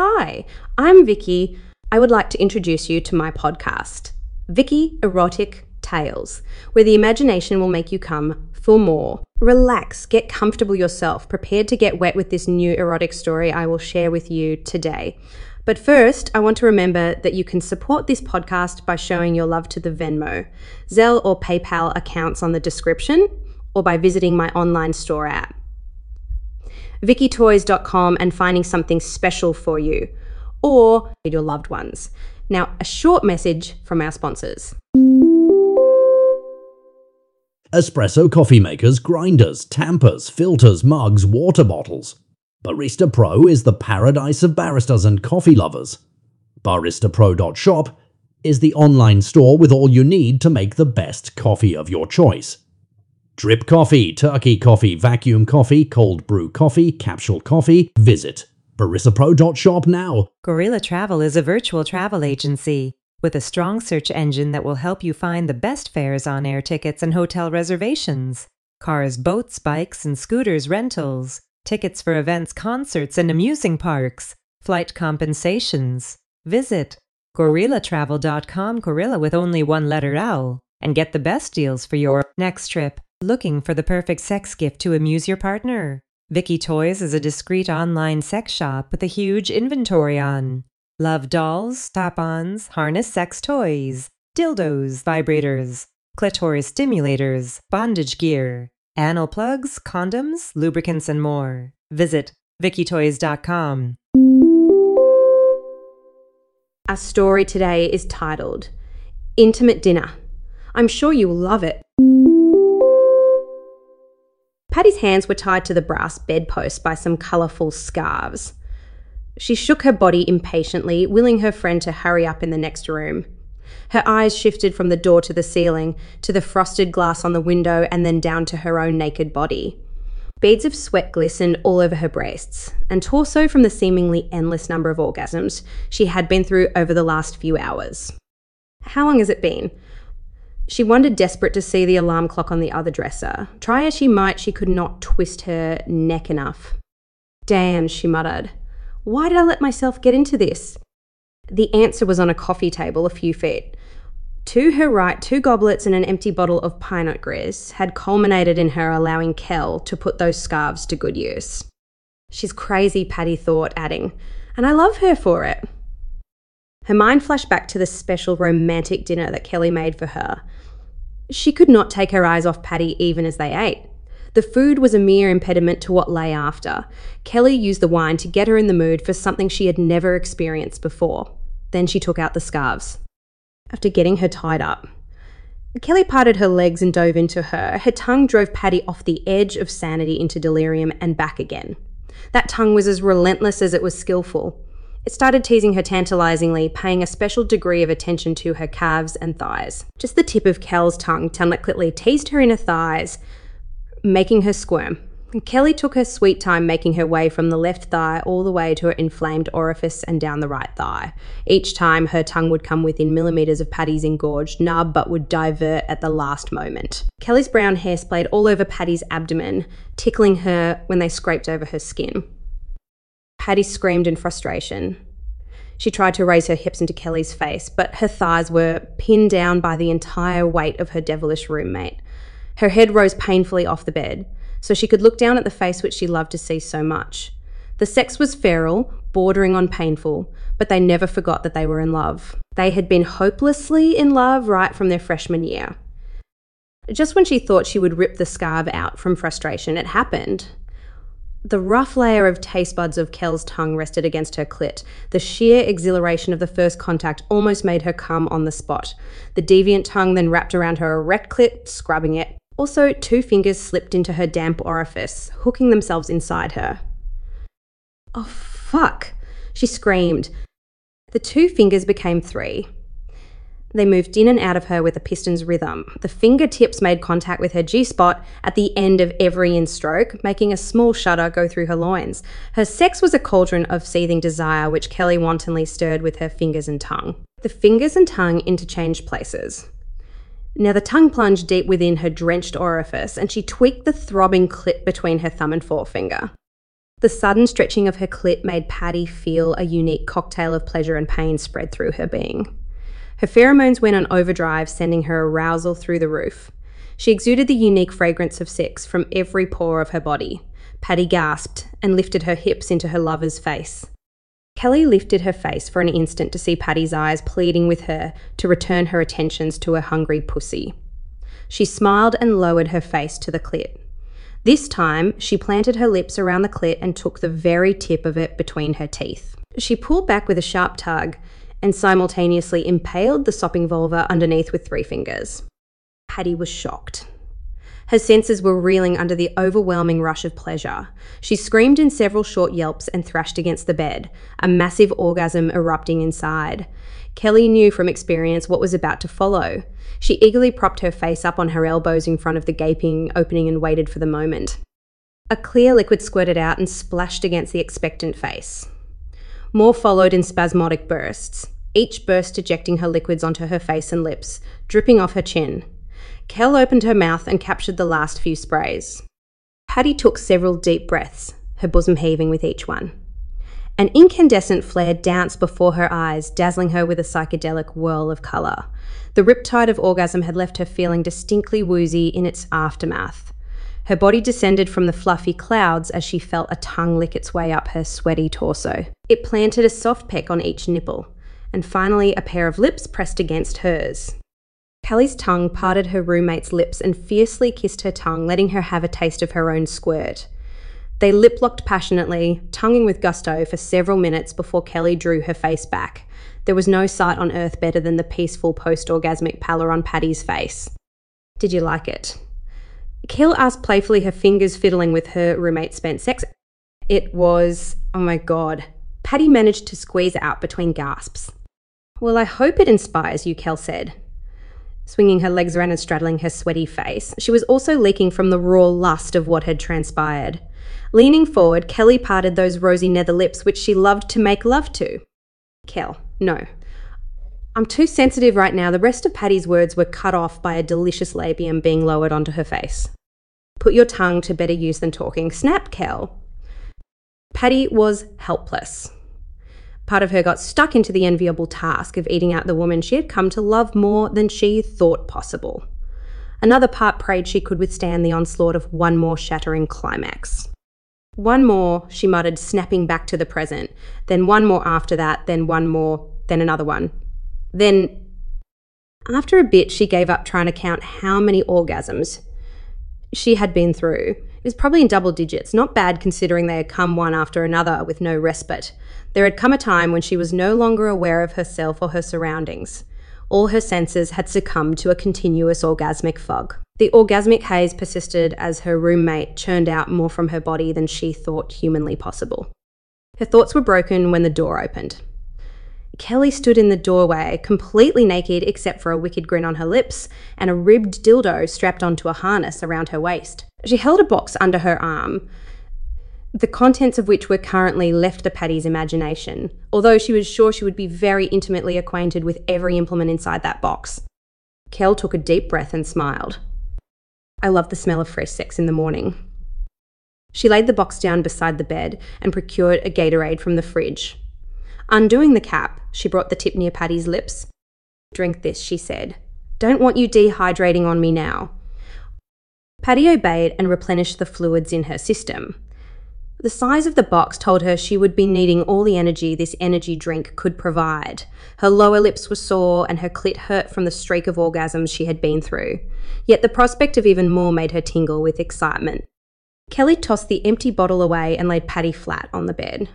Hi, I'm Vicky. I would like to introduce you to my podcast, Vicky Erotic Tales, where the imagination will make you come for more. Relax, get comfortable yourself, prepared to get wet with this new erotic story I will share with you today. But first, I want to remember that you can support this podcast by showing your love to the Venmo, Zelle, or PayPal accounts on the description, or by visiting my online store app. VickyToys.com and finding something special for you or your loved ones. Now, a short message from our sponsors. Espresso coffee makers, grinders, tampers, filters, mugs, water bottles. Barista Pro is the paradise of baristas and coffee lovers. BaristaPro.shop is the online store with all you need to make the best coffee of your choice. Drip coffee, turkey coffee, vacuum coffee, cold brew coffee, capsule coffee. Visit baristapro.shop now. Gorila Travel is a virtual travel agency with a strong search engine that will help you find the best fares on air tickets and hotel reservations, cars, boats, bikes, and scooters rentals, tickets for events, concerts, and amusing parks, flight compensations. Visit gorilatravel.com, gorilla with only one letter L, and get the best deals for your next trip. Looking for the perfect sex gift to amuse your partner? Vicky Toys is a discreet online sex shop with a huge inventory on love dolls, strap-ons, harness sex toys, dildos, vibrators, clitoris stimulators, bondage gear, anal plugs, condoms, lubricants, and more. Visit VickyToys.com. Our story today is titled Intimate Dinner. I'm sure you will love it. Patty's hands were tied to the brass bedpost by some colourful scarves. She shook her body impatiently, willing her friend to hurry up in the next room. Her eyes shifted from the door to the ceiling, to the frosted glass on the window, and then down to her own naked body. Beads of sweat glistened all over her breasts and torso from the seemingly endless number of orgasms she had been through over the last few hours. How long has it been? She wondered, desperate to see the alarm clock on the other dresser. Try as she might, she could not twist her neck enough. Damn, she muttered. Why did I let myself get into this? The answer was on a coffee table a few feet. To her right, two goblets and an empty bottle of pinot gris had culminated in her allowing Kel to put those scarves to good use. She's crazy, Patty thought, adding, and I love her for it. Her mind flashed back to the special romantic dinner that Kelly made for her. She could not take her eyes off Patty even as they ate. The food was a mere impediment to what lay after. Kelly used the wine to get her in the mood for something she had never experienced before. Then she took out the scarves. After getting her tied up, Kelly parted her legs and dove into her. Her tongue drove Patty off the edge of sanity into delirium and back again. That tongue was as relentless as it was skillful. It started teasing her tantalizingly, paying a special degree of attention to her calves and thighs. Just the tip of Kel's tongue delicately teased her inner thighs, making her squirm. Kelly took her sweet time making her way from the left thigh all the way to her inflamed orifice and down the right thigh. Each time, her tongue would come within millimetres of Patty's engorged nub but would divert at the last moment. Kelly's brown hair splayed all over Patty's abdomen, tickling her when they scraped over her skin. Patty screamed in frustration. She tried to raise her hips into Kelly's face, but her thighs were pinned down by the entire weight of her devilish roommate. Her head rose painfully off the bed, so she could look down at the face which she loved to see so much. The sex was feral, bordering on painful, but they never forgot that they were in love. They had been hopelessly in love right from their freshman year. Just when she thought she would rip the scarf out from frustration, it happened. The rough layer of taste buds of Kel's tongue rested against her clit. The sheer exhilaration of the first contact almost made her come on the spot. The deviant tongue then wrapped around her erect clit, scrubbing it. Also, two fingers slipped into her damp orifice, hooking themselves inside her. Oh, fuck! She screamed. The two fingers became three. They moved in and out of her with a piston's rhythm. The fingertips made contact with her G spot at the end of every in stroke, making a small shudder go through her loins. Her sex was a cauldron of seething desire, which Kelly wantonly stirred with her fingers and tongue. The fingers and tongue interchanged places. Now the tongue plunged deep within her drenched orifice, and she tweaked the throbbing clit between her thumb and forefinger. The sudden stretching of her clit made Patty feel a unique cocktail of pleasure and pain spread through her being. Her pheromones went on overdrive, sending her arousal through the roof. She exuded the unique fragrance of sex from every pore of her body. Patty gasped and lifted her hips into her lover's face. Kelly lifted her face for an instant to see Patty's eyes pleading with her to return her attentions to her hungry pussy. She smiled and lowered her face to the clit. This time, she planted her lips around the clit and took the very tip of it between her teeth. She pulled back with a sharp tug and simultaneously impaled the sopping vulva underneath with three fingers. Patty was shocked. Her senses were reeling under the overwhelming rush of pleasure. She screamed in several short yelps and thrashed against the bed, a massive orgasm erupting inside. Kelly knew from experience what was about to follow. She eagerly propped her face up on her elbows in front of the gaping opening and waited for the moment. A clear liquid squirted out and splashed against the expectant face. More followed in spasmodic bursts, each burst ejecting her liquids onto her face and lips, dripping off her chin. Kel opened her mouth and captured the last few sprays. Patty took several deep breaths, her bosom heaving with each one. An incandescent flare danced before her eyes, dazzling her with a psychedelic whirl of colour. The riptide of orgasm had left her feeling distinctly woozy in its aftermath. Her body descended from the fluffy clouds as she felt a tongue lick its way up her sweaty torso. It planted a soft peck on each nipple, and finally a pair of lips pressed against hers. Kelly's tongue parted her roommate's lips and fiercely kissed her tongue, letting her have a taste of her own squirt. They lip locked passionately, tonguing with gusto for several minutes before Kelly drew her face back. There was no sight on earth better than the peaceful post orgasmic pallor on Patty's face. Did you like it? Kel asked playfully, her fingers fiddling with her roommate's spent sex. It was, oh my god. Patty managed to squeeze out between gasps. Well, I hope it inspires you, Kel said, swinging her legs around and straddling her sweaty face. She was also leaking from the raw lust of what had transpired. Leaning forward, Kelly parted those rosy nether lips which she loved to make love to. Kel, no. I'm too sensitive right now. The rest of Patty's words were cut off by a delicious labium being lowered onto her face. Put your tongue to better use than talking. Snap, Kel. Patty was helpless. Part of her got stuck into the enviable task of eating out the woman she had come to love more than she thought possible. Another part prayed she could withstand the onslaught of one more shattering climax. One more, she muttered, snapping back to the present. Then one more after that, then one more, then another one. Then, after a bit, she gave up trying to count how many orgasms she had been through. It was probably in double digits, not bad considering they had come one after another with no respite. There had come a time when she was no longer aware of herself or her surroundings. All her senses had succumbed to a continuous orgasmic fog. The orgasmic haze persisted as her roommate churned out more from her body than she thought humanly possible. Her thoughts were broken when the door opened. Kelly stood in the doorway, completely naked except for a wicked grin on her lips and a ribbed dildo strapped onto a harness around her waist. She held a box under her arm, the contents of which were currently left the Patty's imagination, although she was sure she would be very intimately acquainted with every implement inside that box. Kel took a deep breath and smiled. I love the smell of fresh sex in the morning. She laid the box down beside the bed and procured a Gatorade from the fridge. Undoing the cap, she brought the tip near Patty's lips. Drink this, she said. Don't want you dehydrating on me now. Patty obeyed and replenished the fluids in her system. The size of the box told her she would be needing all the energy this energy drink could provide. Her lower lips were sore and her clit hurt from the streak of orgasms she had been through. Yet the prospect of even more made her tingle with excitement. Kelly tossed the empty bottle away and laid Patty flat on the bed.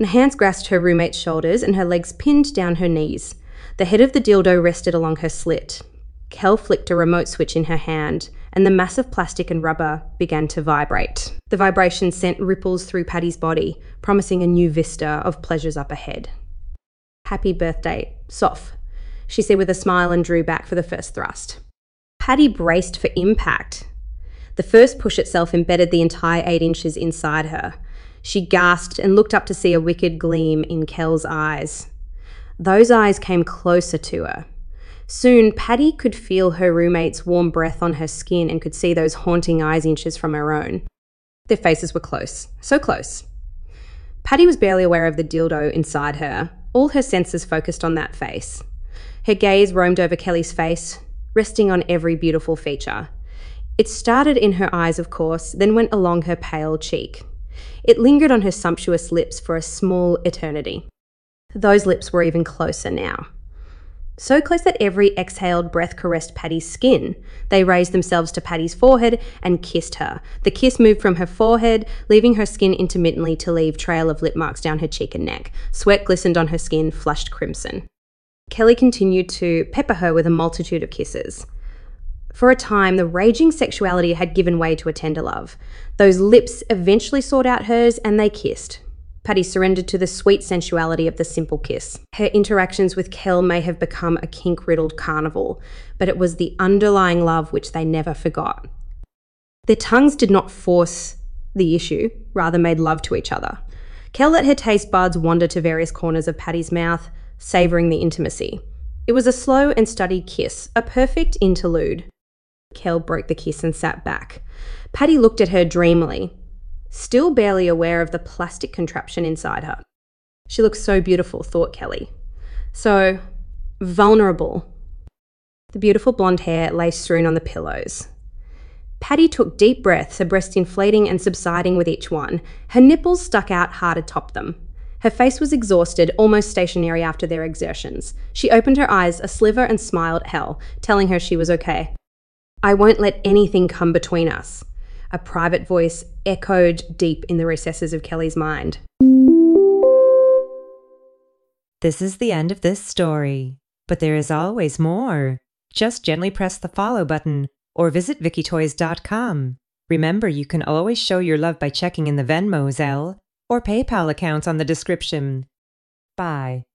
Hands grasped her roommate's shoulders and her legs pinned down her knees. The head of the dildo rested along her slit. Kel flicked a remote switch in her hand and the mass of plastic and rubber began to vibrate. The vibration sent ripples through Patty's body, promising a new vista of pleasures up ahead. Happy birthday, Soph, she said with a smile and drew back for the first thrust. Patty braced for impact. The first push itself embedded the entire eight inches inside her. She gasped and looked up to see a wicked gleam in Kel's eyes. Those eyes came closer to her, Soon, Patty could feel her roommate's warm breath on her skin and could see those haunting eyes inches from her own. Their faces were close, so close. Patty was barely aware of the dildo inside her, all her senses focused on that face. Her gaze roamed over Kelly's face, resting on every beautiful feature. It started in her eyes, of course, then went along her pale cheek. It lingered on her sumptuous lips for a small eternity. Those lips were even closer now. So close that every exhaled breath caressed Patty's skin. They raised themselves to Patty's forehead and kissed her. The kiss moved from her forehead, leaving her skin intermittently to leave trail of lip marks down her cheek and neck. Sweat glistened on her skin, flushed crimson. Kelly continued to pepper her with a multitude of kisses. For a time, the raging sexuality had given way to a tender love. Those lips eventually sought out hers and they kissed. Patty surrendered to the sweet sensuality of the simple kiss. Her interactions with Kel may have become a kink riddled carnival, but it was the underlying love which they never forgot. Their tongues did not force the issue, rather made love to each other. Kel let her taste buds wander to various corners of Patty's mouth, savouring the intimacy. It was a slow and studied kiss, a perfect interlude. Kel broke the kiss and sat back. Patty looked at her dreamily, still barely aware of the plastic contraption inside her. She looked so beautiful, thought Kelly. So vulnerable. The beautiful blonde hair lay strewn on the pillows. Patty took deep breaths, her breast inflating and subsiding with each one. Her nipples stuck out hard atop them. Her face was exhausted, almost stationary after their exertions. She opened her eyes, a sliver, and smiled at Kel, telling her she was okay. I won't let anything come between us. A private voice echoed deep in the recesses of Kelly's mind. This is the end of this story, but there is always more. Just gently press the follow button or visit VickyToys.com. Remember, you can always show your love by checking in the Venmo, Zelle, or PayPal accounts on the description. Bye.